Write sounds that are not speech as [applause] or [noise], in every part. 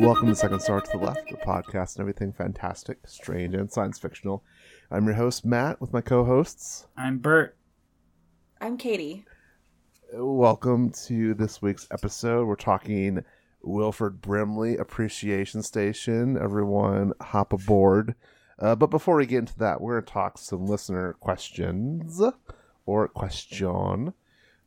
Welcome to Second Star to the Left, a podcast and everything fantastic, strange, and science fictional. I'm your host, Matt, with my co hosts. I'm Bert. I'm Katie. Welcome to this week's episode. We're talking Wilford Brimley Appreciation Station. Everyone, hop aboard. Uh, but before we get into that, we're going to talk some listener questions or question.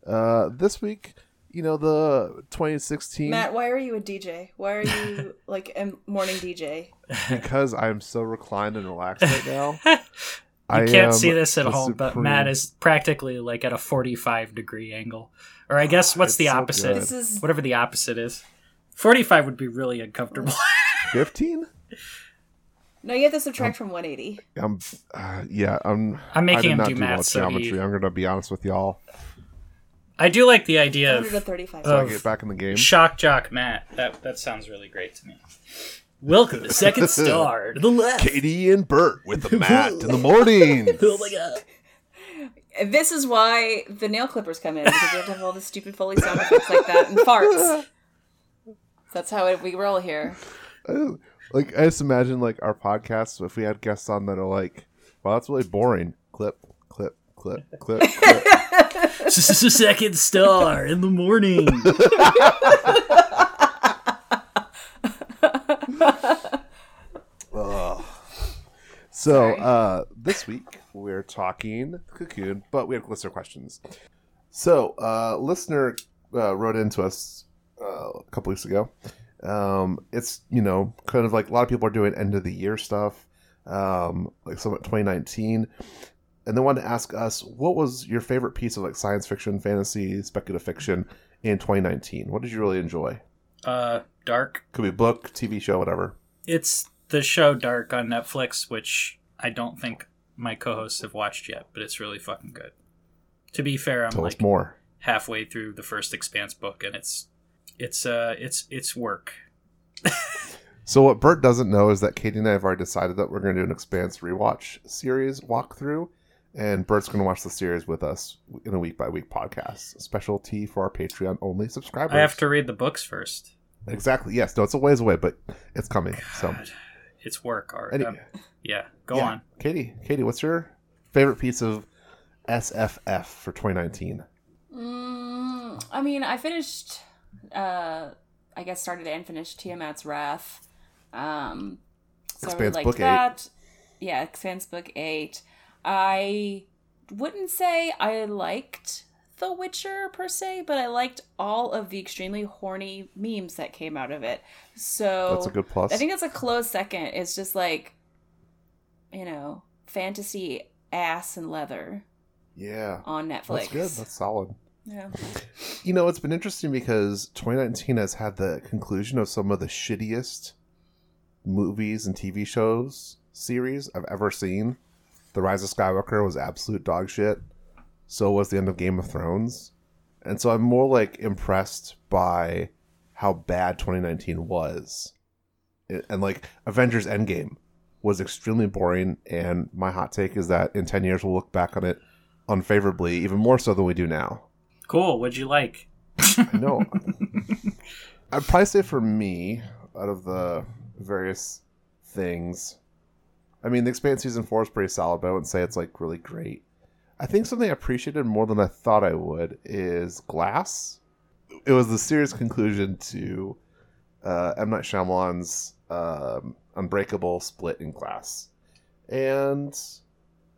Uh, this week, you know, the 2016. Matt, why are you a DJ? Why are you like a morning DJ? [laughs] because I'm so reclined and relaxed right now. [laughs] You I can't um, see this at the home, but Matt is practically like at a 45 degree angle. Or I ah, guess what's It's the so opposite? good. This is Whatever the opposite is. 45 would be really uncomfortable. [laughs] 15. no. You have to subtract um, from 180. I'm, uh, yeah, I'm. I'm making I did him not do do math, well with so geometry. he- I'm going to be honest with y'all. I do like the idea of 135. So I Of get back in the game. shock jock Matt. That that sounds really great to me. Welcome to Second [laughs] Star to the left. Katie and Bert with the [laughs] mat in the morning. [laughs] Oh my god. this is why the nail clippers come in because we have to have all the stupid Foley sound effects like that and farts. That's how it, we roll here. like I just imagine like our podcast if we had guests on that are like, "Well, that's really boring." Clip, clip, clip, clip, clip. Second Star in the morning. So uh, this week we're talking cocoon, but we have listener questions. So uh, listener uh, wrote into us uh, a couple weeks ago. Um, it's you know kind of like a lot of people are doing end of the year stuff, um, like some 2019, and they wanted to ask us what was your favorite piece of like science fiction, fantasy, speculative fiction in 2019. What did you really enjoy? Uh Dark. Could be book, TV show, whatever. It's the show Dark on Netflix, which I don't think my co-hosts have watched yet, but it's really fucking good. To be fair, I'm Tell like more. halfway through the first Expanse book, and it's it's uh it's it's work. [laughs] So what Bert doesn't know is that Katie and I have already decided that we're going to do an Expanse rewatch series walkthrough, and Bert's going to watch the series with us in a week by week podcast, specialty for our Patreon only subscribers. I have to read the books first. exactly. Yes, no, it's a ways away, but it's coming. So, God, it's work. Art. any- Um, yeah, go yeah. on. Katie. Katie, what's your favorite piece of SFF for 2019? Mm, I mean, I finished. Uh, I guess started and finished Tiamat's Wrath. Um, so I really Expanse liked Book Eight. that. Yeah, Expanse Book Eight. I wouldn't say I liked The Witcher per se, but I liked all of the extremely horny memes that came out of it. So That's a good plus. I think that's a close second. It's just like, you know, fantasy ass and leather yeah, on Netflix. that's good. That's solid. yeah. You know, it's been interesting because 2019 has had the conclusion of some of the shittiest movies and TV shows series I've ever seen. The Rise of Skywalker was absolute dog shit. So was the end of Game of Thrones. And so I'm more like impressed by how bad 2019 was. And like Avengers Endgame was extremely boring and my hot take is that in 10 years we'll look back on it unfavorably even more so than we do now. Cool. What'd you like? I know. [laughs] I'd probably say for me, out of the various things, I mean, the Expanse season four is pretty solid, but I wouldn't say it's like really great. I think something I appreciated more than I thought I would is Glass. It was the series conclusion to uh, M Night Shyamalan's um, Unbreakable split in Glass, and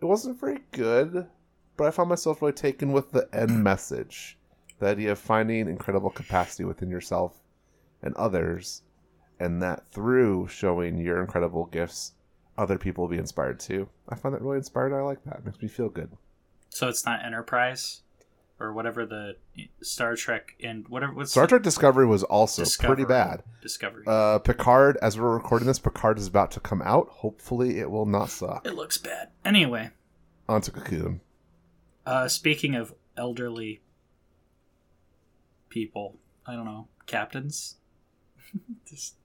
it wasn't very good. But I found myself really taken with the end [clears throat] message the idea of finding incredible capacity within yourself and others, and that through showing your incredible gifts, other people will be inspired too. I find that really inspired. I like that. It makes me feel good. So it's not Enterprise or whatever the Star Trek and whatever. What's Star Trek Discovery was also Discovery. pretty bad. Discovery. Uh, Picard, as we're recording this, Picard is about to come out. Hopefully, it will not suck. it looks bad. Anyway, Onto Cocoon. Uh, speaking of elderly people, I don't know, captains. [laughs] Just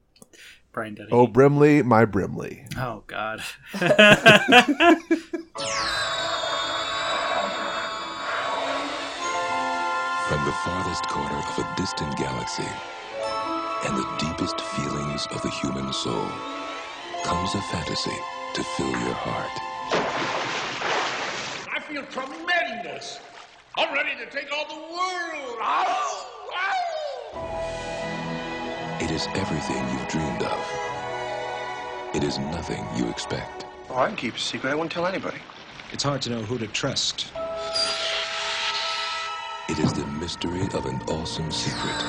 Brian Dennehy. Oh, Brimley, my Brimley. Oh God. [laughs] [laughs] From the farthest corner of a distant galaxy and the deepest feelings of the human soul comes a fantasy to fill your heart. I feel tremendous. I'm ready to take on the world. Ow! Ow! It is everything you've dreamed of. It is nothing you expect. Oh, I can keep a secret. I won't tell anybody. It's hard to know who to trust. It is the mystery of an awesome secret.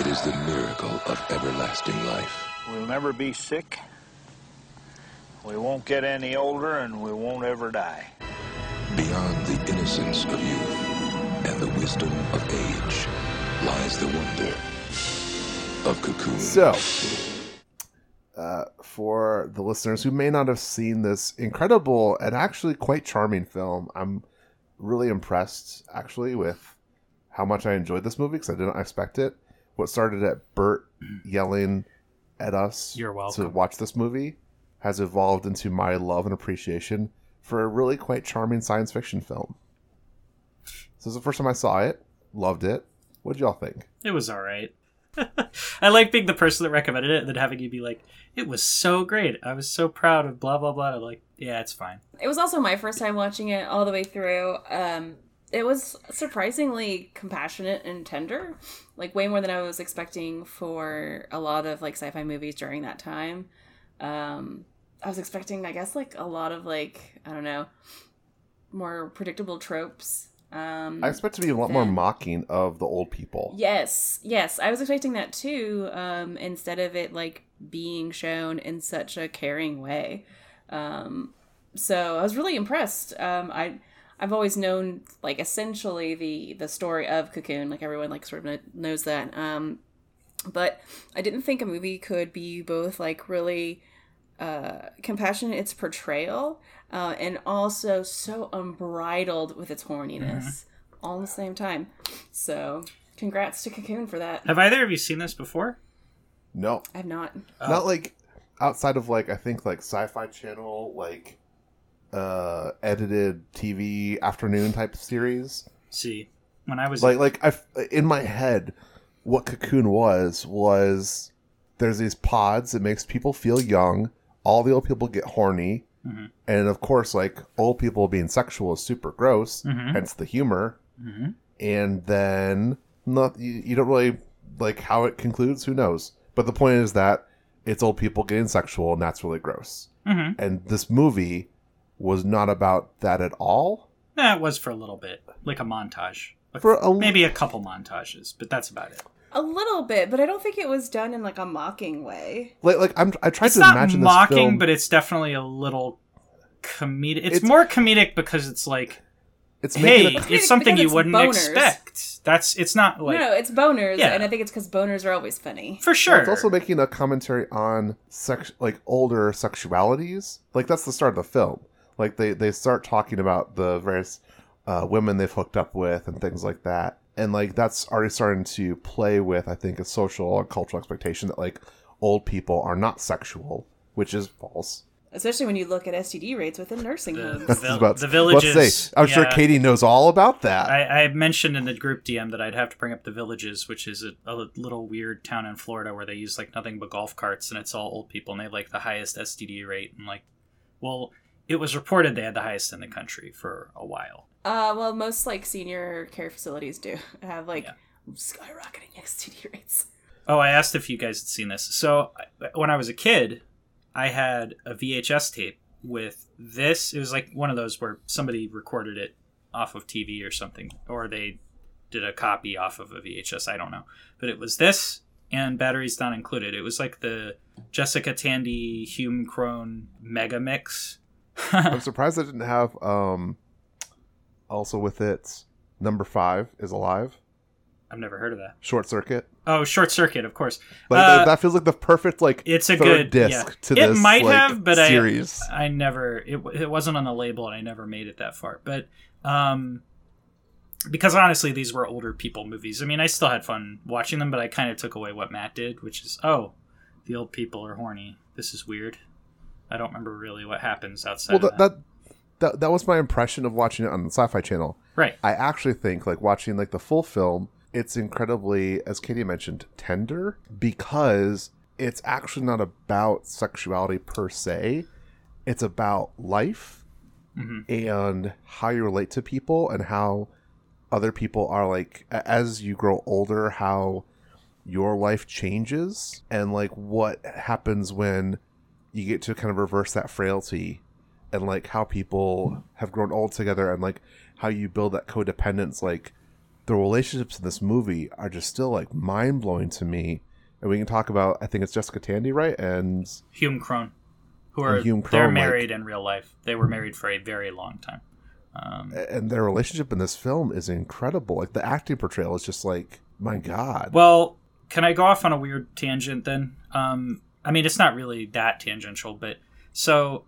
It is the miracle of everlasting life. We'll never be sick. We won't get any older, and we won't ever die. Beyond the innocence of youth and the wisdom of age lies the wonder of Cocoon. So, uh, for the listeners who may not have seen this incredible and actually quite charming film, I'm really impressed actually with how much I enjoyed this movie because I didn't expect it. What started at Bert yelling at us You're welcome. to watch this movie has evolved into my love and appreciation for a really quite charming science fiction film. This is the first time I saw it. Loved it. What did y'all think? It was all right. [laughs] I like being the person that recommended it and then having you be like, it was so great. I was so proud of blah, blah, blah. I'm like, yeah, it's fine. It was also my first time watching it all the way through. Um, it was surprisingly compassionate and tender, like way more than I was expecting for a lot of like sci-fi movies during that time. Um, I was expecting, I guess, like a lot of like I don't know, more predictable tropes. Um, I expect to be a lot more mocking of the old people. Yes, yes, I was expecting that too. Um, instead of it like being shown in such a caring way, um, so I was really impressed. Um, I I've always known like essentially the the story of Cocoon, like everyone like sort of knows that. Um, but I didn't think a movie could be both like really uh, compassionate in its portrayal uh, and also so unbridled with its horniness all at the same time. So, congrats to Cocoon for that. Have either of you seen this before? No, I've not. not like outside of like I think like Sci-Fi Channel like uh edited TV afternoon type series. See, when I was Like like I in my head, what Cocoon was was there's these pods that makes people feel young. All the old people get horny, mm-hmm. and of course, like old people being sexual is super gross. Mm-hmm. Hence the humor. Mm-hmm. And then not you, you don't really like how it concludes. Who knows? But the point is that it's old people getting sexual, and that's really gross. Mm-hmm. And this movie was not about that at all. That it was for a little bit, like a montage. Like, For a- maybe a couple montages, but that's about it. A little bit, but I don't think it was done in like a mocking way. Like like I'm I tried It's to not imagine mocking, this film. but it's definitely a little comedic. It's, It's- more comedic because it's like, it's making hey, a, it's something because you it's wouldn't boners. expect. That's it's not like no, no, it's boners, Yeah. and I think it's because boners are always funny. for sure. It's also making a commentary on sex, like older sexualities. Like that's the start of the film. Like they they start talking about the various uh, women they've hooked up with and things like that. And like that's already starting to play with, I think, a social and cultural expectation that like old people are not sexual, which is false. Especially when you look at STD rates within nursing The- homes. the- I about- the about to villages, say, I'm sure. Katie knows all about that. I, I mentioned in the group DM that I'd have to bring up the villages, which is a, a little weird town in Florida where they use like nothing but golf carts and it's all old people and they have like the highest STD rate and like, well, it was reported they had the highest in the country for a while. Uh, well, most like senior care facilities do [laughs] have like Yeah. skyrocketing STD rates. Oh, I asked if you guys had seen this. So when I was a kid, I had a VHS tape with this. It was like one of those where somebody recorded it off of TV or something, or they did a copy off of a VHS. I don't know, but it was this and batteries not included. It was like the Jessica Tandy Hume Cronyn mega mix. [laughs] I'm surprised I didn't have um also with it number five is alive. I've never heard of that. Short Circuit. Oh, Short Circuit, of course. Like Uh, that, feels like the perfect like it's a good disc yeah. to it this might like, have, but series. I I never it it wasn't on the label, and I never made it that far. But um, because honestly, these were older people movies. I mean, I still had fun watching them, but I kind of took away what Matt did, which is oh, the old people are horny. This is weird. I don't remember really what happens outside. well, of that, that. that that that was my impression of watching it on the Sci-Fi Channel. right. I actually think like watching like the full film, it's incredibly, as Katie mentioned, tender because it's actually not about sexuality per se. It's about life Mhm. and how you relate to people and how other people are like as you grow older, how your life changes and like what happens when you get to kind of reverse that frailty and like how people have grown old together and like how you build that codependence like the relationships in this movie are just still like mind-blowing to me and we can talk about i think it's jessica tandy right and Hume Cronyn, who are Hume they're Cronyn, like- married in real life. They were married for a very long time. Um, and their relationship in this film is incredible like the acting portrayal is just like my god Well, can I go off on a weird tangent then? Um, I mean, it's not really that tangential, but so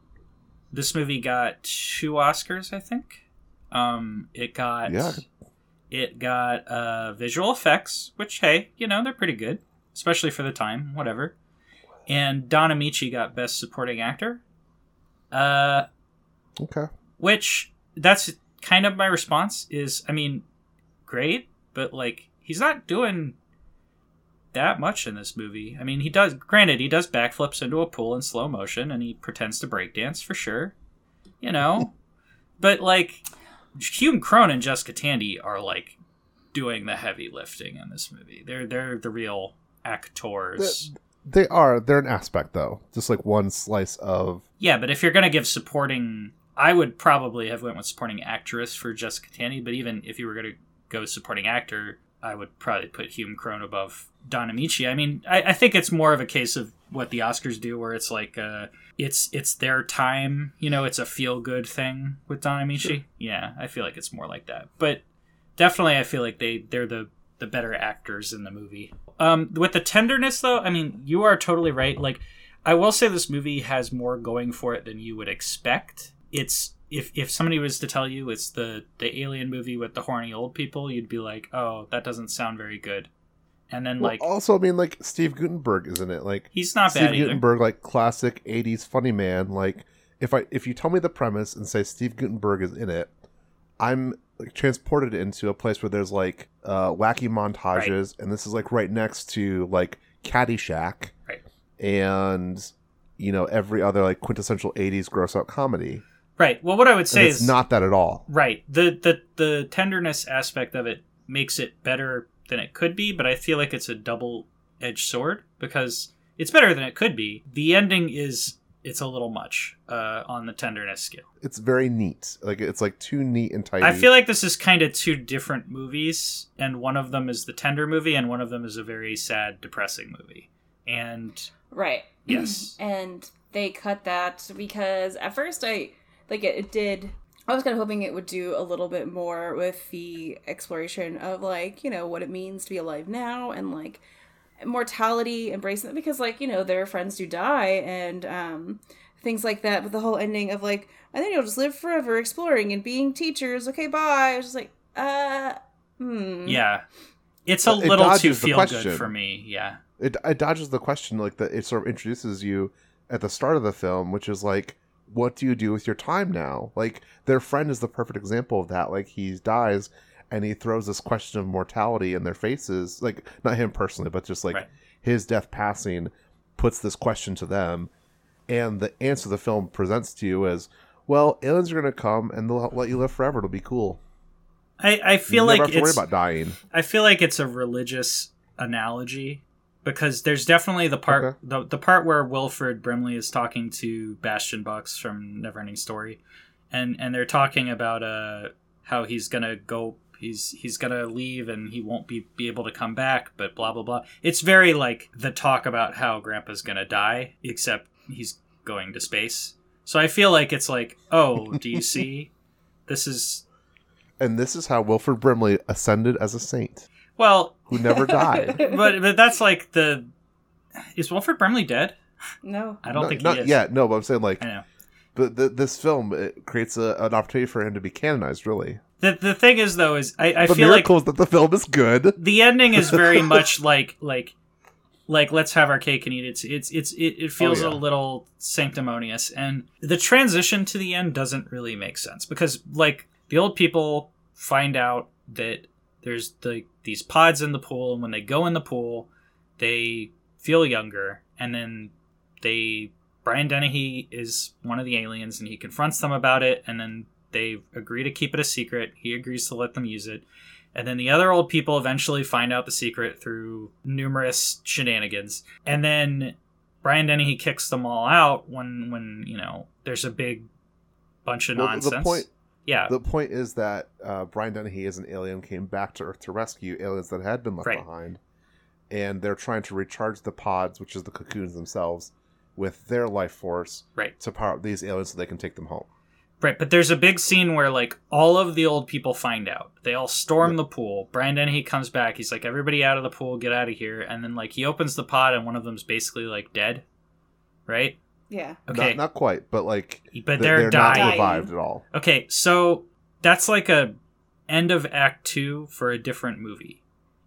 this movie got two Oscars, I think. Um, it got Yeah. It got uh, visual effects, which hey, you know they're pretty good, especially for the time. Whatever. And Don Ameche got Best Supporting Actor. Uh, okay which that's kind of my response is i mean great but like he's not doing that much in this movie i mean he does granted he does backflips into a pool in slow motion and he pretends to breakdance for sure you know [laughs] but like hume cronyn and jessica tandy are like doing the heavy lifting in this movie they're they're the real actors they are they're an aspect though just like one slice of Yeah, but if you're gonna give supporting, I would probably have went with supporting actress for Jessica Tandy. But even if you were gonna go supporting actor, I would probably put Hume Cronyn above Don Ameche. I mean, I, I think it's more of a case of what the Oscars do, where it's like, uh, it's it's their time. You know, it's a feel good thing with Don Ameche. Yeah, I feel like it's more like that. But definitely, I feel like they they're the the better actors in the movie. Um, with the tenderness, though, I mean, you are totally right. Like. I will say this movie has more going for it than you would expect. It's if if somebody was to tell you it's the the alien movie with the horny old people, you'd be like, "Oh, that doesn't sound very good." And then Well, like also i mean like steve guttenberg isn't it like he's not steve bad either. guttenberg like classic 80s funny man like if i if you tell me the premise and say steve guttenberg is in it i'm like transported into a place where there's like uh wacky montages and this is like right next to like caddyshack Right. and you know every other like quintessential 80s gross out comedy Right. Well, what I would say it's is not that at all right. The the the tenderness aspect of it makes it better than it could be, but I feel like it's a double edged sword because it's better than it could be. The ending is it's a little much uh, on the tenderness scale. it's very neat like it's like too neat and tidy I feel like this is kind of two different movies, and one of them is the tender movie, and one of them is a very sad, depressing movie. And Right. yes, [clears throat] and they cut that because at first I like it, it did I was kind of hoping it would do a little bit more with the exploration of like, you know, what it means to be alive now and like mortality, embracing it because like, you know, their friends do die and um things like that, but the whole ending of like, I think you'll just live forever exploring and being teachers, okay, bye. I was just like, uh hmm. yeah, it's a It little too dodges the feel good question. for me. Yeah, it, it dodges the question like that it sort of introduces you at the start of the film which is like what do you do with your time now? Like their friend is the perfect example of that. Like he dies and he throws this question of mortality in their faces. Like not him personally but just like Right. his death passing puts this question to them. And the answer the film presents to you is well aliens are going to come and they'll let you live forever. It'll be cool. I I feel like have to worry about dying. I feel like it's a religious analogy because there's definitely the part Okay. the, the part where Wilford Brimley is talking to Bastian Bux from Neverending Story, and and they're talking about uh how he's gonna go he's he's gonna leave and he won't be be able to come back, but blah blah blah. It's very like the talk about how Grandpa's gonna die, except he's going to space. So I feel like it's like, oh, do you see? [laughs] This is and this is how wilford brimley ascended as a saint Well, who never died. [laughs] but but that's like the is Wilford Brimley dead? No. I don't not, think not he is. yet. No, but I'm saying like I know. the, the, this film it creates a, an opportunity for him to be canonized. Really, The the thing is though is I, I the feel like miracle is that the film is good. the ending is very [laughs] much like like like let's have our cake and eat it. It's it's, it's it, it feels Oh, yeah. a little sanctimonious and the transition to the end doesn't really make sense because like the old people find out that there's the these pods in the pool and when they go in the pool they feel younger and then they Brian Dennehy is one of the aliens and he confronts them about it and then they agree to keep it a secret. He agrees to let them use it. And then the other old people eventually find out the secret through numerous shenanigans. And then Brian Dennehy kicks them all out when when, you know, there's a big bunch of Well, the nonsense. point yeah. the point is that uh, Brian Dennehy as an alien came back to Earth to rescue aliens that had been left Right. behind, and they're trying to recharge the pods, which is the cocoons themselves, with their life force right. to power up these aliens so they can take them home. Right, but there's a big scene where like all of the old people find out. They all storm the pool. Brian Dennehy comes back. He's like, "Everybody out of the pool, get out of here!" And then like he opens the pod, and one of them's basically like dead. Right? Yeah. Okay. Not, not quite, but like but th- they're, not revived at all. Okay, so that's like a end of Act Two for a different movie.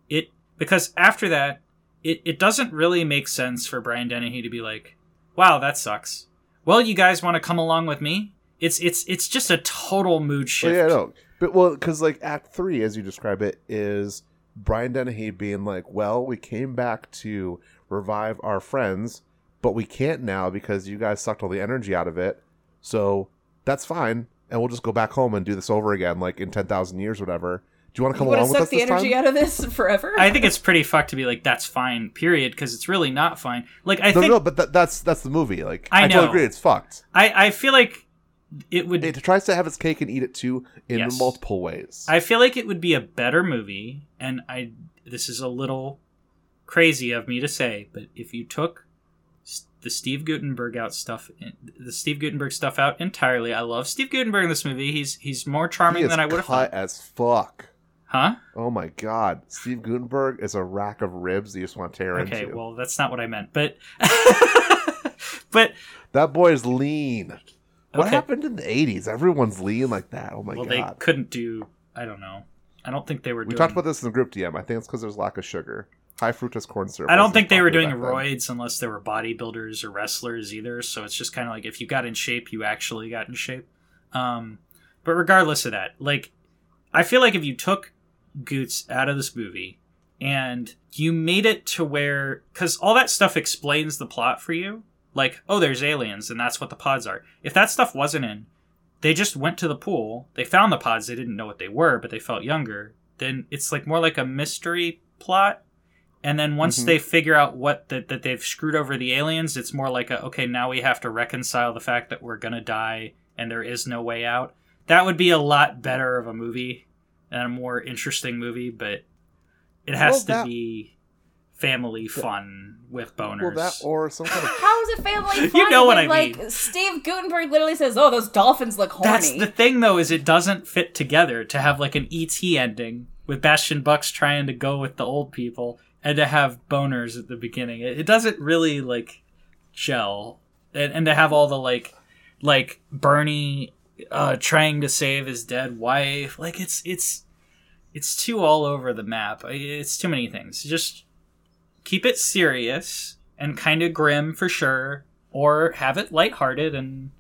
It because after that, it it doesn't really make sense for Brian Dennehy to be like, "Wow, that sucks." Well, you guys want to come along with me? It's it's it's just a total mood Oh, shift. yeah, no, but well, because like Act Three, as you describe it, is Brian Dennehy being like, "Well, we came back to revive our friends, but we can't now because you guys sucked all the energy out of it. So that's fine, and we'll just go back home and do this over again, like in ten thousand years, whatever. Do you want to come You want along to with suck us the energy time? out of this [laughs] forever? I think it's pretty fucked to be like that's fine, period, because it's really not fine. Like I no, think no, but that, that's that's the movie. Like I I, totally agree, it's fucked. I I feel like it would It tries to have its cake and eat it too in Yes. multiple ways. I feel like it would be a better movie, and I this is a little crazy of me to say, but if you took s- the Steve Guttenberg out stuff, the Steve Guttenberg stuff out entirely, I love Steve Guttenberg in this movie. He's he's more he charming is than I would have thought. as fuck. Huh? Oh my god, Steve Guttenberg is a rack of ribs that you just want to tear Okay, into. Okay, well that's not what I meant, but [laughs] but That boy is lean. What Okay. happened in the eighties? Everyone's lean like that. Oh my well they couldn't do. I don't know. I don't think they were. We doing, talked about this in the group DM. I think it's because there's lack of sugar. High fructose corn syrup. I don't think they were doing back then. unless they were bodybuilders or wrestlers either. So it's just kind of like if you got in shape, you actually got in shape. Um, but regardless of that, like I feel like if you took Goots out of this movie and you made it to where because all that stuff explains the plot for you, like oh there's aliens and that's what the pods are. If that stuff wasn't in, they just went to the pool, they found the pods, they didn't know what they were, but they felt younger. Then it's like more like a mystery plot and then once Mhm. they figure out what that, that they've screwed over the aliens it's more like a okay now we have to reconcile the fact that we're gonna die and there is no way out that would be a lot better of a movie and a more interesting movie but it has Well, to that- be family fun with boners Well, that or some kind of. [laughs] How is it family [laughs] fun? You know what when, I like, mean. Steve Guttenberg literally says, "Oh, those dolphins look horny." That's the thing, though, is it doesn't fit together to have like an ET ending with Bastian Bux trying to go with the old people and to have boners at the beginning. It, it doesn't really like gel, and, and to have all the like like Bernie uh, trying to save his dead wife. Like it's it's it's too all over the map. It's too many things. Just keep it serious and kind of grim for sure, or have it lighthearted and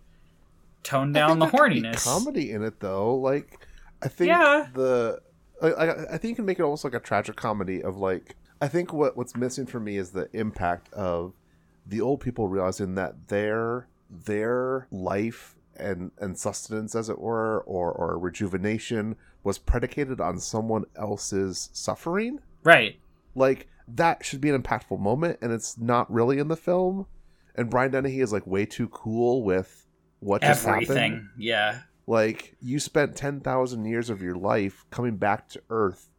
tone down the I think there could be horniness. comedy in it though. Like, I think Yeah. the. I, I, I think you can make it almost like a tragic comedy of like. I think what what's missing for me is the impact of the old people realizing that their their life and and sustenance, as it were, or or rejuvenation was predicated on someone else's suffering. Right. Like that should be an impactful moment, and it's not really in the film. And Brian Dennehy is like way too cool with what just happened. Everything. Yeah. Like you spent ten thousand years of your life coming back to Earth,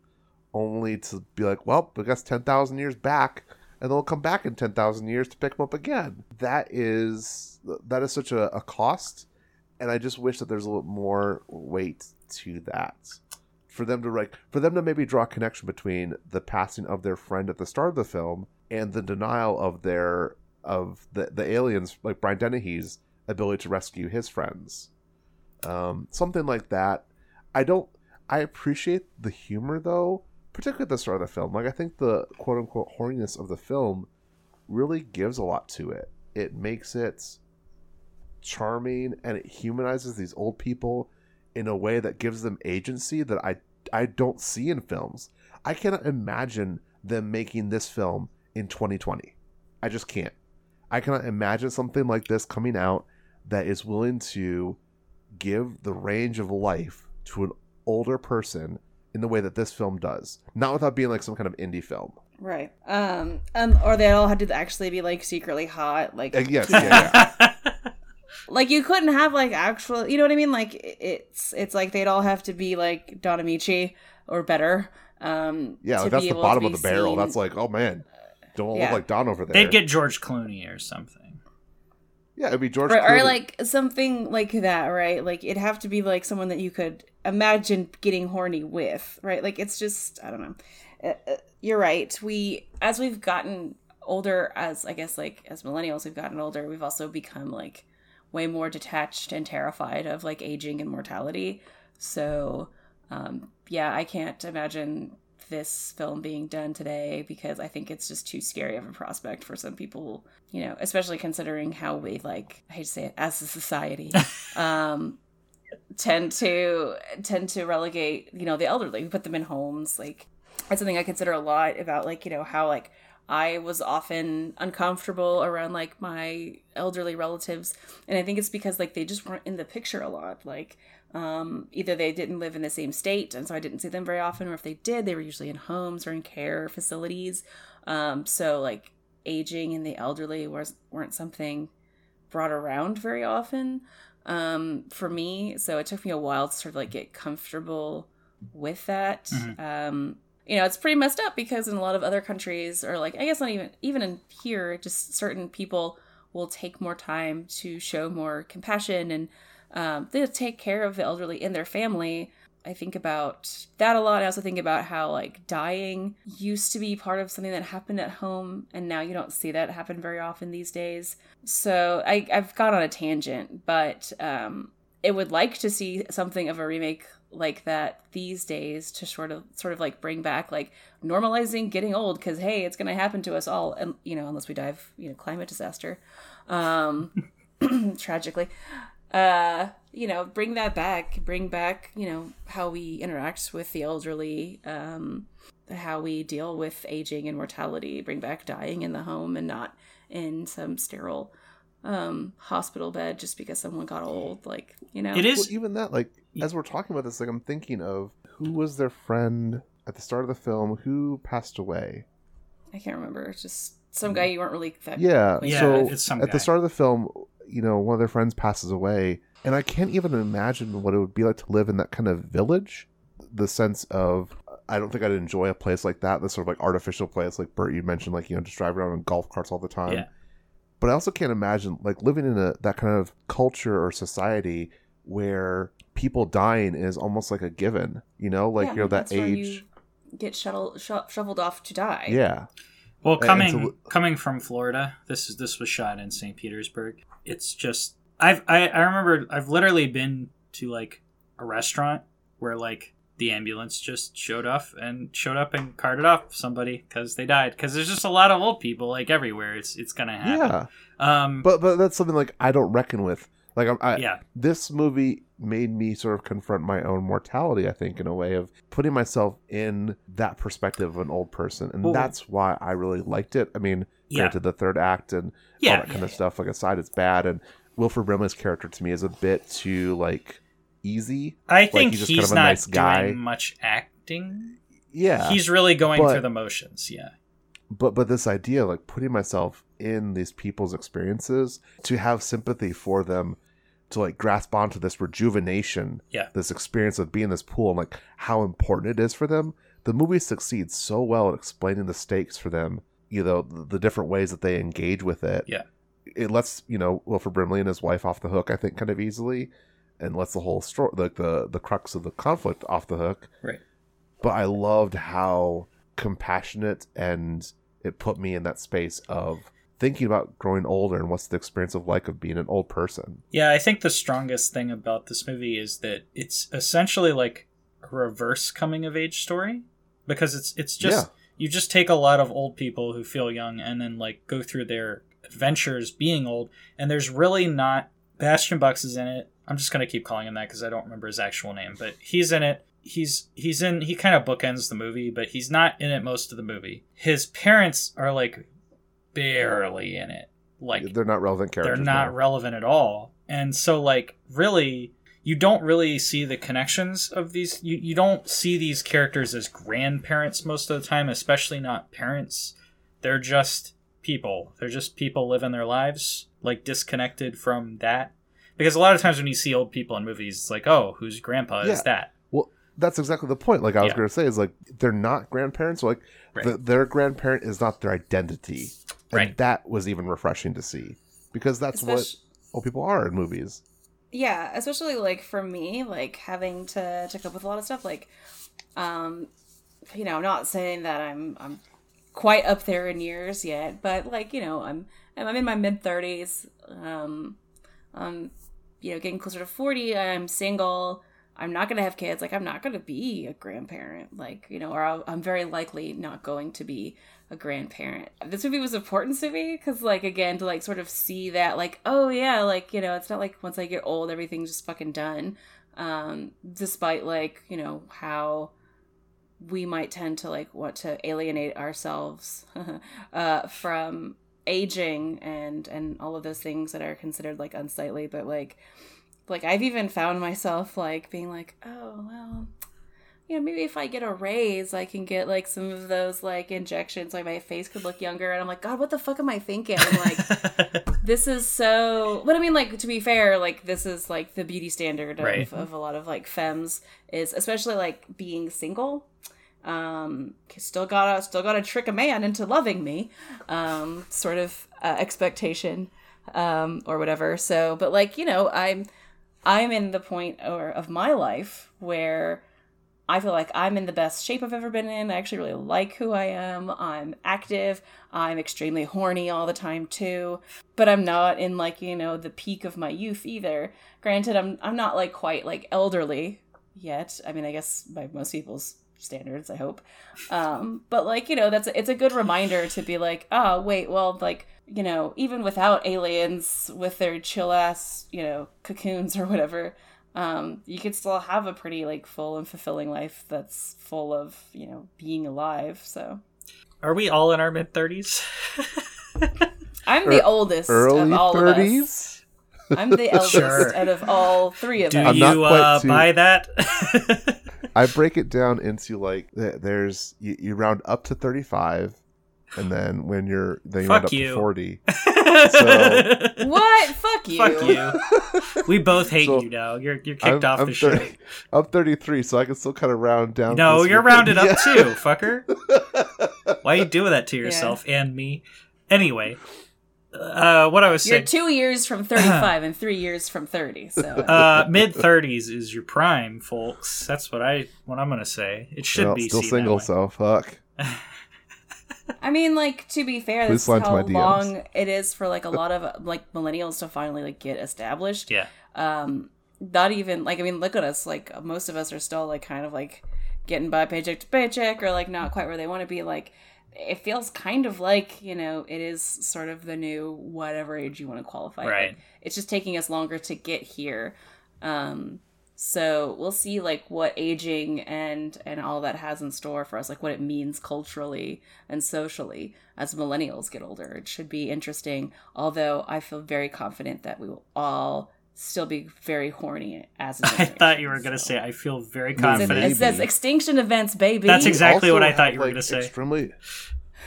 only to be like, well, I guess ten thousand years back, and they'll come back in ten thousand years to pick them up again. That is that is such a, a cost, and I just wish that there's a little more weight to that for them to like for them to maybe draw a connection between the passing of their friend at the start of the film and the denial of their of the the aliens like Brian Dennehy's ability to rescue his friends. Um, something like that. I don't. I appreciate the humor though, particularly at the start of the film. Like I think the quote unquote horniness of the film really gives a lot to it. It makes it charming and it humanizes these old people in a way that gives them agency that I I don't see in films. I cannot imagine them making this film in 2020. I just can't. I cannot imagine something like this coming out that is willing to give the range of life to an older person in the way that this film does. Not without being like some kind of indie film. Right. Um. Um. Or they all had to actually be like secretly hot. Like Uh, yes, yeah, yeah. [laughs] like you couldn't have like actual. You know what I mean? Like it's it's like they'd all have to be like Don Ameche or better. Um. Yeah, like, that's the bottom of be the barrel. seen- That's like, oh man, don't Yeah. look like Don over there. They'd get George Clooney or something. Yeah, it'd be George or, or like something like that, right? Like it'd have to be like someone that you could imagine getting horny with, right? Like it's just I don't know. Uh, uh, you're right. We as we've gotten older, as I guess like as millennials, we've gotten older. We've also become like way more detached and terrified of like aging and mortality. So um, yeah, I can't imagine this film being done today because I think it's just too scary of a prospect for some people, you know, especially considering how we like I hate to say it as a society [laughs] um tend to tend to relegate, you know, the elderly, we put them in homes like that's something I consider a lot about like, you know, how like I was often uncomfortable around like my elderly relatives and I think it's because like they just weren't in the picture a lot like um, either they didn't live in the same state and so I didn't see them very often, or if they did, they were usually in homes or in care facilities. Um, so like aging and the elderly was weren't something brought around very often um, for me. So it took me a while to sort of like get comfortable with that. Um, you know, it's pretty messed up because in a lot of other countries, or like I guess not even even in here, just certain people will take more time to show more compassion and um, they take care of the elderly in their family. I think about that a lot. I also think about how like dying used to be part of something that happened at home, and now you don't see that happen very often these days. So I, I've gone on a tangent, but um, it would like to see something of a remake like that these days to sort of sort of like bring back like normalizing getting old because hey it's going to happen to us all and you know unless we die of you know climate disaster um [clears throat] tragically uh you know bring that back bring back you know how we interact with the elderly um how we deal with aging and mortality bring back dying in the home and not in some sterile um hospital bed just because someone got old like you know It is Well, even that, like, as we're talking about this, like, I'm thinking of who was their friend at the start of the film who passed away. i can't remember just some guy you weren't really that Yeah. Yeah, so it's some at guy. the start of the film, you know, one of their friends passes away, and I can't even imagine what it would be like to live in that kind of village. The sense of I don't think I'd enjoy a place like that. This sort of like artificial place, like Bert, you mentioned, like you know, just driving around in golf carts all the time. Yeah. But I also can't imagine like living in a that kind of culture or society where people dying is almost like a given. You know, like Yeah, you're that age. you get shuttle sho- shoveled off to die Yeah. Well, coming to- coming from Florida, this is this was shot in St. Petersburg. It's just I've I, I remember I've literally been to like a restaurant where like the ambulance just showed up and showed up and carted off somebody because they died because there's just a lot of old people like everywhere. It's it's gonna happen. Yeah. Um, But but that's something like I don't reckon with. Like I'm, I, yeah, this movie made me sort of confront my own mortality. I think in a way of putting myself in that perspective of an old person, and Well- that's why I really liked it. I mean, Yeah. granted, the third act and Yeah, all that kind yeah, of stuff, like aside, it's bad. And Wilford Brimley's character to me is a bit too like easy. I Like, think he's he's, just kind of a not nice guy. doing much acting. Yeah, He's really going but- through the motions. Yeah, but but this idea like putting myself in these people's experiences to have sympathy for them to like grasp onto this rejuvenation Yeah. this experience of being in this pool and like how important it is for them the movie succeeds so well at explaining the stakes for them you know the, the different ways that they engage with it Yeah. it lets you know wilford brimley and his wife off the hook i think kind of easily and lets the whole story like the the crux of the conflict off the hook right. but I loved how compassionate and it put me in that space of thinking about growing older and what's the experience of like of being an old person. Yeah, I think the strongest thing about this movie is that it's essentially like a reverse coming of age story because it's it's just Yeah. you just take a lot of old people who feel young and then like go through their adventures being old and there's really not Bastian Bux is in it. I'm just going to keep calling him that cuz I don't remember his actual name, but he's in it. He's he's in he kind of bookends the movie, but he's not in it most of the movie. His parents are like barely in it. Like They're not relevant characters. they're not no. relevant at all and so like really you don't really see the connections of these you, you don't see these characters as grandparents most of the time especially not parents they're just people they're just people living their lives like disconnected from that because a lot of times when you see old people in movies it's like oh whose grandpa Yeah. is that Well, that's exactly the point. Like I was Yeah. going to say, is like they're not grandparents. Like Right. the, their grandparent is not their identity, and Right. that was even refreshing to see because that's Especially- what old people are in movies. yeah especially like for me like having to to cope with a lot of stuff like um you know i'm not saying that i'm i'm quite up there in years yet but like you know i'm i'm in my mid 30s um um you know getting closer to 40 i'm single i'm not gonna have kids like i'm not gonna be a grandparent like you know or I'll, i'm very likely not going to be a grandparent. This movie was important to me because like again to like sort of see that like oh yeah like you know it's not like once i get old everything's just fucking done um despite like you know how we might tend to like want to alienate ourselves [laughs] uh from aging and and all of those things that are considered like unsightly. But like like i've even found myself like being like oh well you know maybe if i get a raise i can get like some of those like injections like my face could look younger and i'm like god what the fuck am i thinking like [laughs] this is so but i mean like to be fair like this is like the beauty standard of, Right. of a lot of like femmes is especially like being single um still gotta still gotta trick a man into loving me um sort of uh, expectation um or whatever so but like you know i'm i'm in the point or of my life where I feel like I'm in the best shape I've ever been in. I actually really like who I am. I'm active. I'm extremely horny all the time too. But I'm not in like, you know, the peak of my youth either. Granted, I'm I'm not like quite like elderly yet. I mean, I guess by most people's standards, I hope. Um, but like, you know, that's it's a good reminder to be like, oh, wait, well, like, you know, even without aliens with their chill ass, you know, cocoons or whatever, um, you could still have a pretty like full and fulfilling life that's full of you know being alive. So are we all in our mid 30s [laughs] I'm the Er- oldest Early of all of us. I'm the [laughs] eldest Sure. out of all three of do us. I'm you uh, too- buy that I break it down into like there's you, you round up to thirty five, and then when you're then you Fuck round up you. to forty. [laughs] So- What? Fuck you. Fuck you. [laughs] We both hate So, you now. You're you're kicked I'm, off I'm the show. 30 I'm 33, so I can still kind of round down. No, this you're weekend. rounded up [laughs] too, fucker. Why are you doing that to yourself and me? Anyway, uh, what I was saying. You're saying, two years from 35 and three years from 30. So uh, mid thirties is your prime, folks. That's what I what I'm gonna say. It should Well, be still seen that single, way. so fuck. I mean, like to be fair, Please this is slide how long it is for like a lot of like millennials to finally like get established. Yeah, um not even like i mean look at us like most of us are still like kind of like getting by paycheck to paycheck or like not quite where they want to be like it feels kind of like you know it is sort of the new whatever age you want to qualify it. Right. it's just taking us longer to get here um so we'll see like what aging and and all that has in store for us like what it means culturally and socially as millennials get older it should be interesting although i feel very confident that we will all still be very horny as a [laughs] I thought you were generation, gonna so. say. I feel very confident. it says extinction events baby That's exactly what I thought have, you were gonna say. Extremely.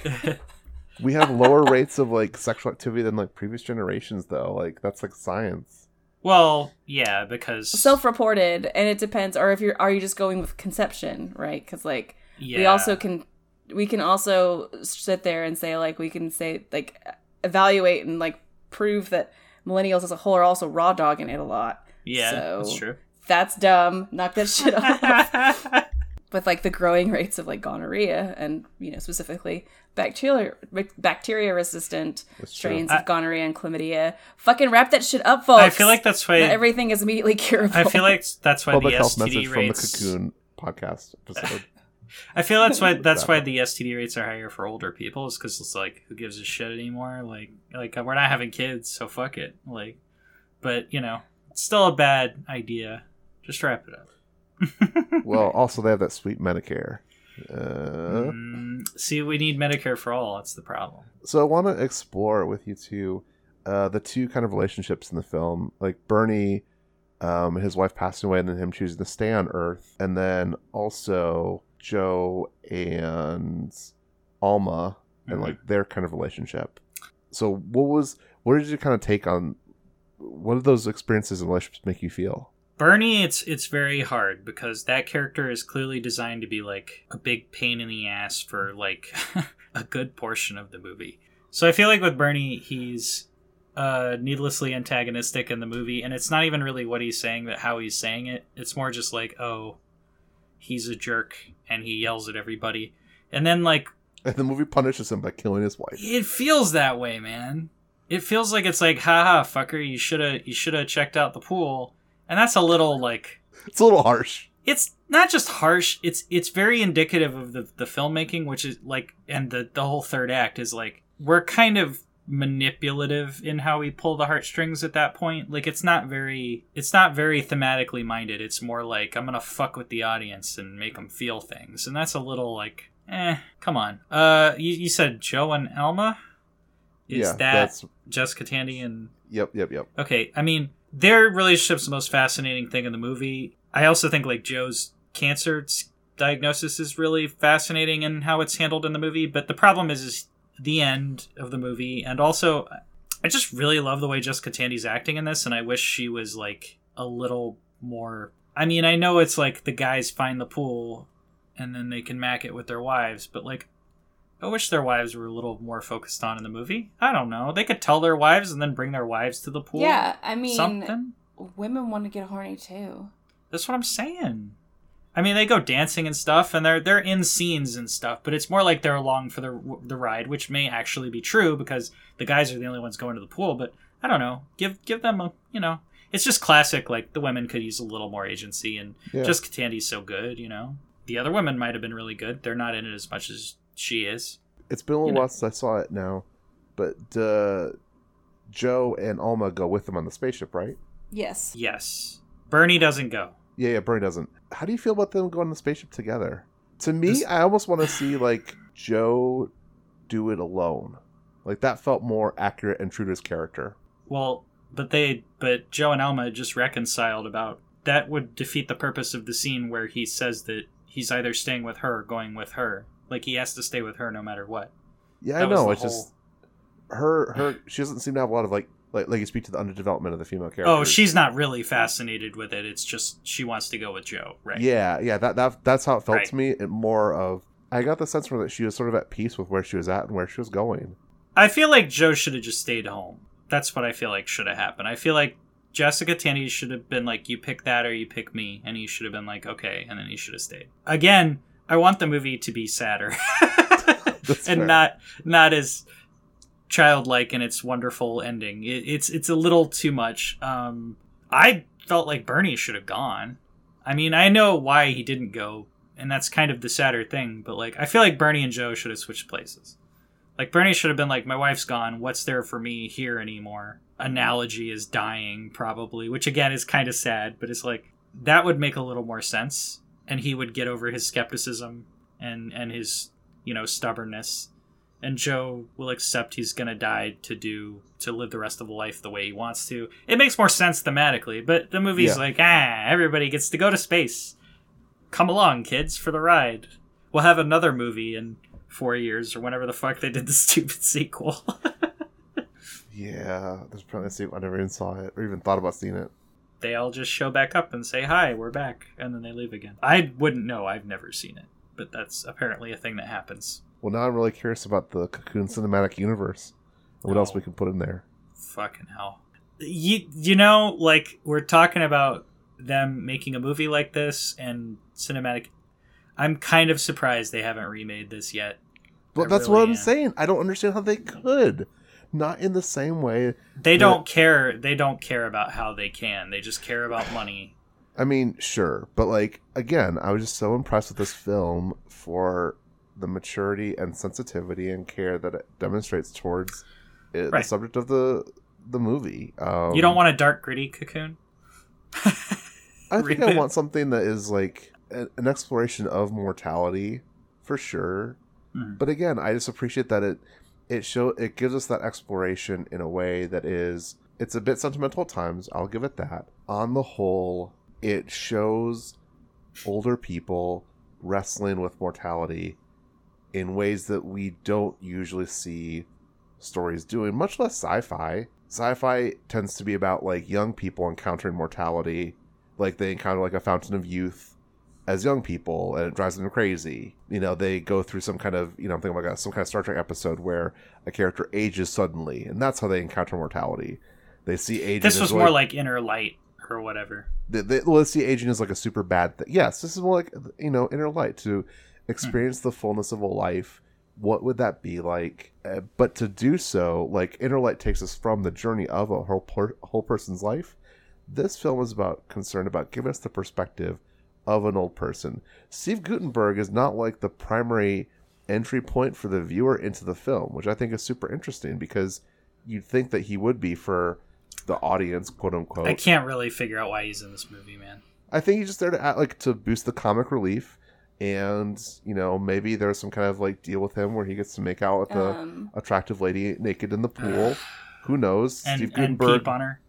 [laughs] we have lower rates of like sexual activity than like previous generations, though. Like that's like science. Well, yeah, because self-reported and it depends or if you're are you just going with conception right? Because like yeah, we also can we can also sit there and say like we can say like evaluate and like prove that millennials as a whole are also raw dogging it a lot. Yeah, so- that's true. that's dumb. Knock that shit [laughs] off with like the growing [laughs] rates of like gonorrhea and you know specifically bacteria bacteria resistant strains of gonorrhea and chlamydia. Fucking wrap that shit up, folks. I feel like that's why Not everything is immediately [laughs] curable. I feel like that's why Public the health message STD from the. Cocoon podcast episode. [laughs] I feel that's why that's why the STD rates are higher for older people is because it's like who gives a shit anymore? Like like we're not having kids, so fuck it. Like, but you know, it's still a bad idea. Just wrap it up. Well, also they have that sweet Medicare. Uh, Mm, see, we need Medicare for all. That's the problem. so I want to explore with you two uh, the two kind of relationships in the film, like Bernie, um, his wife passing away, and then him choosing to stay on Earth, and then also Joe and Alma and Mhm. like their kind of relationship. So, what was what did you kind of take on? What did those experiences and relationships make you feel? Bernie, it's it's very hard because that character is clearly designed to be like a big pain in the ass for like [laughs] a good portion of the movie. So I feel like with Bernie, he's uh, needlessly antagonistic in the movie, and it's not even really what he's saying, but how he's saying it. It's more just like, oh, he's a jerk and he yells at everybody, and then like And the movie punishes him by killing his wife. it feels that way, man. It feels like it's like, haha, fucker, you should have you should have checked out the pool, and that's a little like It's a little harsh. it's not just harsh it's it's very indicative of the the filmmaking which is like and the the whole third act is like we're kind of manipulative in how we pull the heartstrings at that point. Like it's not very it's not very thematically minded. It's more like i'm gonna fuck with the audience and make them feel things. And that's a little like eh come on. Uh you, you said joe and alma is yeah, that that's jessica tandy and yep, yep, yep. Okay, I mean, their relationship's the most fascinating thing in the movie. I also think like Joe's cancer diagnosis is really fascinating in how it's handled in the movie. But the problem is, is the end of the movie, and also I just really love the way Jessica Tandy's acting in this, and I wish she was like a little more. I mean, I know it's like the guys find the pool, and then they can mac it with their wives, but like. I wish their wives were a little more focused on in the movie. I don't know. They could tell their wives and then bring their wives to the pool yeah, I mean, something. women want to get horny too. That's what I'm saying. I mean, they go dancing and stuff, and they're they're in scenes and stuff, but it's more like they're along for the the ride, which may actually be true because the guys are the only ones going to the pool. But I don't know. Give give them a you know. It's just classic. Like the women could use a little more agency, and Yeah. Jessica Tandy's so good. You know, the other women might have been really good. They're not in it as much as she is. It's been a little you know. while since I saw it now, but uh, Joe and Alma go with them on the spaceship, right? Yes. Yes, Bernie doesn't go. Yeah, yeah. Bernie doesn't. How do you feel about them going on the spaceship together? To me, This- I almost want to see like Joe do it alone. Like that felt more accurate and true to his character. Well, but they, but Joe and Alma just reconciled about that would defeat the purpose of the scene where he says that he's either staying with her or going with her. Like he has to stay with her no matter what. Yeah, That I know. It's just her. Her. She doesn't seem to have a lot of like like like you speak to the underdevelopment of the female character. Oh, she's not really fascinated with it. It's just she wants to go with Joe, right? Yeah, yeah. That that that's how it felt Right. to me. It more of I got the sense from that she was sort of at peace with where she was at and where she was going. I feel like Joe should have just stayed home. That's what I feel like should have happened. I feel like Jessica Tandy should have been like, "You pick that or you pick me," and he should have been like, "Okay," and then he should have stayed. Again, I want the movie to be sadder [laughs] and fair. not not as childlike in its wonderful ending. It, it's it's a little too much. Um, I felt like Bernie should have gone. I mean, I know why he didn't go, and that's kind of the sadder thing. But like, I feel like Bernie and Joe should have switched places. Like Bernie should have been like, "My wife's gone. What's there for me here anymore?" Analogy is dying, probably, which again is kind of sad, but it's like that would make a little more sense, and he would get over his skepticism and and his you know stubbornness, and Joe will accept he's gonna die to do to live the rest of the life the way he wants to. It makes more sense thematically, but the movie's Yeah. like, ah, everybody gets to go to space. Come along, kids, for the ride. We'll have another movie in four years or whenever the fuck they did the [laughs] stupid sequel. [laughs] Yeah, there's probably a sequel. I never even saw it or even thought about seeing it. They all just show back up and say hi, we're back, and then they leave again. I wouldn't know. I've never seen it, but that's apparently a thing that happens. Well, now I'm really curious about the Cocoon cinematic universe and what else Oh. we can put in there. Fucking hell. You you know, like we're talking about them making a movie like this and cinematic. I'm kind of surprised they haven't remade this yet. But I that's really what I'm am. saying. I don't understand how they could. Not in the same way. They that- don't care. They don't care about how they can. They just care about money. I mean, sure, but like again, I was just so impressed with this film for the maturity and sensitivity and care that it demonstrates towards it, the subject of the the movie. Um, you don't want a dark, gritty cocoon. I [laughs] think I want something that is like an exploration of mortality, for sure. Mhm. But again, I just appreciate that it it show it gives us that exploration in a way that is it's a bit sentimental at times. I'll give it that. On the whole, it shows older people wrestling with mortality in ways that we don't usually see stories doing, much less sci-fi. Sci-fi tends to be about like young people encountering mortality, like they encounter like a fountain of youth as young people, and it drives them crazy. You know, they go through some kind of you know, I'm thinking like a, some kind of Star Trek episode where a character ages suddenly, and that's how they encounter mortality. They see aging. This was more like Inner Light or whatever. they, they, well, they see aging is like a super bad thing. Yes, this is more like you know inner light to experience the fullness of a life. What would that be like? Uh, but to do so, like inner light takes us from the journey of a whole per- whole person's life. This film is about concerned about giving us the perspective of an old person. Steve Guttenberg is not like the primary entry point for the viewer into the film, which I think is super interesting because you'd think that he would be for the audience, quote unquote. I can't really figure out why he's in this movie, man. I think he's just there to act, like to boost the comic relief, and you know maybe there's some kind of like deal with him where he gets to make out with the Um, attractive lady naked in the pool. Who knows? And, Steve and Guttenberg, peep on her.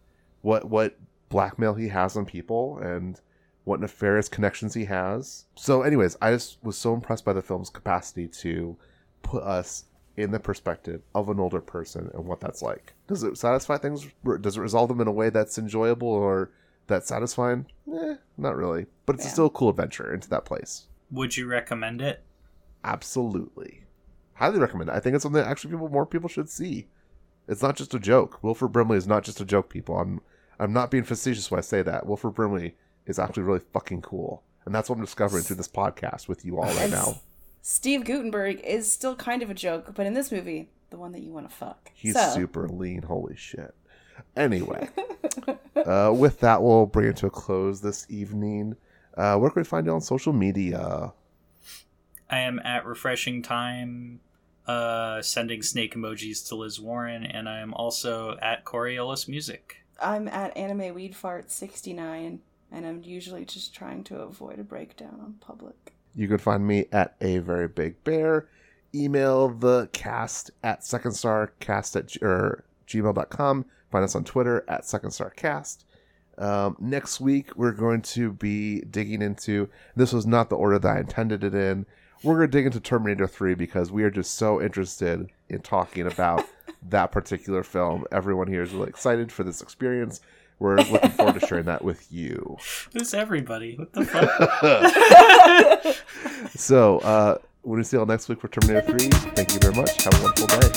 what what blackmail he has on people and what nefarious connections he has. So, anyways, I just was so impressed by the film's capacity to put us in the perspective of an older person and what that's like. Does it satisfy things? Does it resolve them in a way that's enjoyable or that's satisfying? Eh, not really. But it's Yeah. still a cool adventure into that place. Would you recommend it? Absolutely. Highly recommend it. I think it's something that actually people more people should see. It's not just a joke. Wilford Brimley is not just a joke, people. I'm I'm not being facetious when I say that. Wilford Brimley is actually really fucking cool. And that's what I'm discovering through this podcast with you all right And now. Steve Guttenberg is still kind of a joke, but in this movie, the one that you want to fuck. He's So, super lean. Holy shit. Anyway, [laughs] uh, with that, we'll bring it to a close this evening. Uh, where can we find you on social media? I am at refreshing time, uh, sending snake emojis to Liz Warren, and I am also at Coriolis Music. I'm at Anime Weed Fart 69, and I'm usually just trying to avoid a breakdown on public. You can find me at a very big bear. Email the cast at secondstarcast at g- or gmail.com. Find us on Twitter at secondstarcast. Um, next week, we're going to be digging into this was not the order that I intended it in. We're going to dig into Terminator 3 because we are just so interested in talking about [laughs] that particular film. Everyone here is really excited for this experience. We're looking forward to sharing that with you. [laughs] Who's everybody? What the fuck? [laughs] so, uh, when we see y'all next week for Terminator 3, thank you very much. Have a wonderful day.